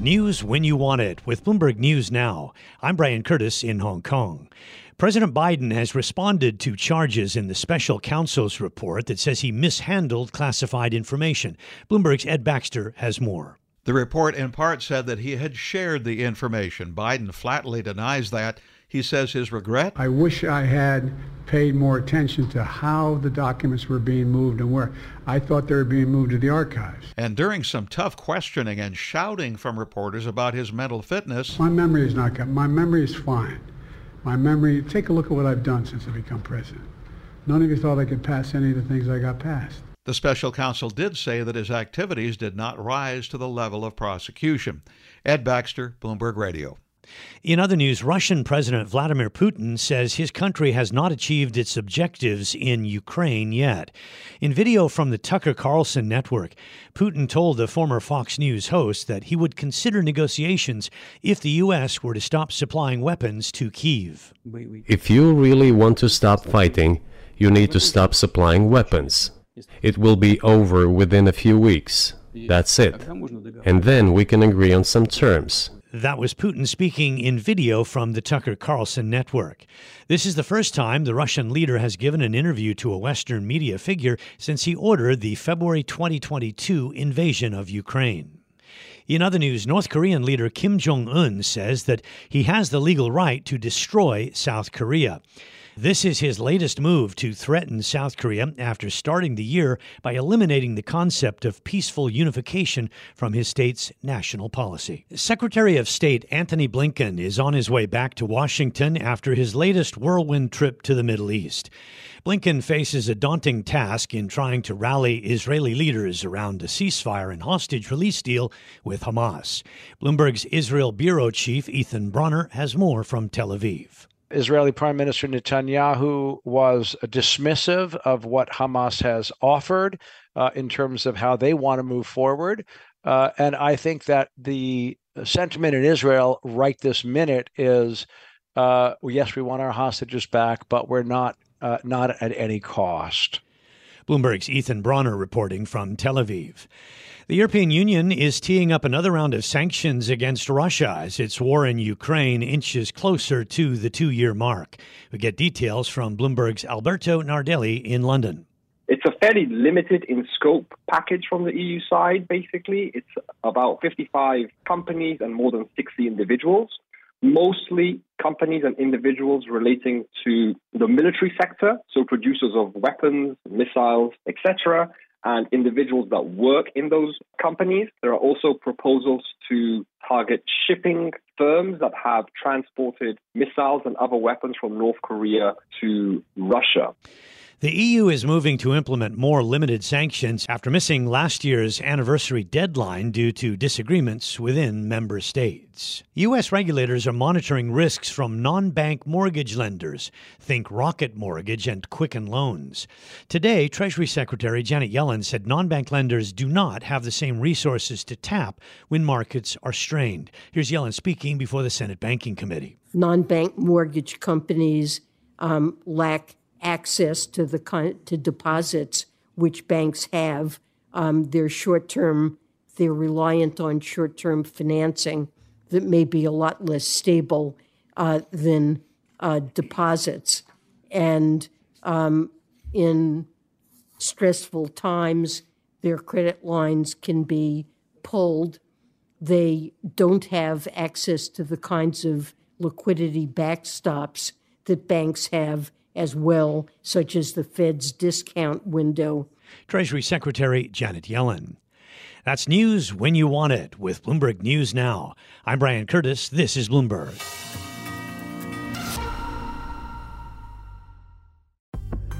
News when you want it with Bloomberg News Now. I'm Brian Curtis in Hong Kong. President Biden has responded to charges in the special counsel's report that says he mishandled classified information. Bloomberg's Ed Baxter has more. The report in part said that he had shared the information. Biden flatly denies that. He says his regret. I wish I had paid more attention to how the documents were being moved and where. I thought they were being moved to the archives. And during some tough questioning and shouting from reporters about his mental fitness. My memory is not good. My memory is fine. My memory, take a look at what I've done since I become president. None of you thought I could pass any of the things I got passed. The special counsel did say that his activities did not rise to the level of prosecution. Ed Baxter, Bloomberg Radio. In other news, Russian President Vladimir Putin says his country has not achieved its objectives in Ukraine yet. In video from the Tucker Carlson network, Putin told the former Fox News host that he would consider negotiations if the U.S. were to stop supplying weapons to Kiev. If you really want to stop fighting, you need to stop supplying weapons. It will be over within a few weeks. That's it. And then we can agree on some terms. That was Putin speaking in video from the Tucker Carlson network. This is the first time the Russian leader has given an interview to a Western media figure since he ordered the February 2022 invasion of Ukraine. In other news, North Korean leader Kim Jong un says that he has the legal right to destroy South Korea. This is his latest move to threaten South Korea after starting the year by eliminating the concept of peaceful unification from his state's national policy. Secretary of State Antony Blinken is on his way back to Washington after his latest whirlwind trip to the Middle East. Blinken faces a daunting task in trying to rally Israeli leaders around a ceasefire and hostage release deal with Hamas. Bloomberg's Israel bureau chief Ethan Bronner has more from Tel Aviv. Israeli Prime Minister Netanyahu was dismissive of what Hamas has offered uh, in terms of how they want to move forward. Uh, and I think that the sentiment in Israel right this minute is uh, yes, we want our hostages back, but we're not uh, not at any cost. Bloomberg's Ethan Bronner reporting from Tel Aviv. The European Union is teeing up another round of sanctions against Russia as its war in Ukraine inches closer to the two year mark. We get details from Bloomberg's Alberto Nardelli in London. It's a fairly limited in scope package from the EU side, basically. It's about 55 companies and more than 60 individuals mostly companies and individuals relating to the military sector, so producers of weapons, missiles, etc., and individuals that work in those companies. There are also proposals to target shipping firms that have transported missiles and other weapons from North Korea to Russia. The EU is moving to implement more limited sanctions after missing last year's anniversary deadline due to disagreements within member states. U.S. regulators are monitoring risks from non bank mortgage lenders. Think Rocket Mortgage and Quicken Loans. Today, Treasury Secretary Janet Yellen said non bank lenders do not have the same resources to tap when markets are strained. Here's Yellen speaking before the Senate Banking Committee. Non bank mortgage companies um, lack access to the to deposits which banks have. Um, they're short term. They're reliant on short term financing that may be a lot less stable uh, than uh, deposits. And um, in stressful times, their credit lines can be pulled. They don't have access to the kinds of liquidity backstops that banks have as well, such as the Fed's discount window. Treasury Secretary Janet Yellen. That's news when you want it with Bloomberg News Now. I'm Brian Curtis. This is Bloomberg.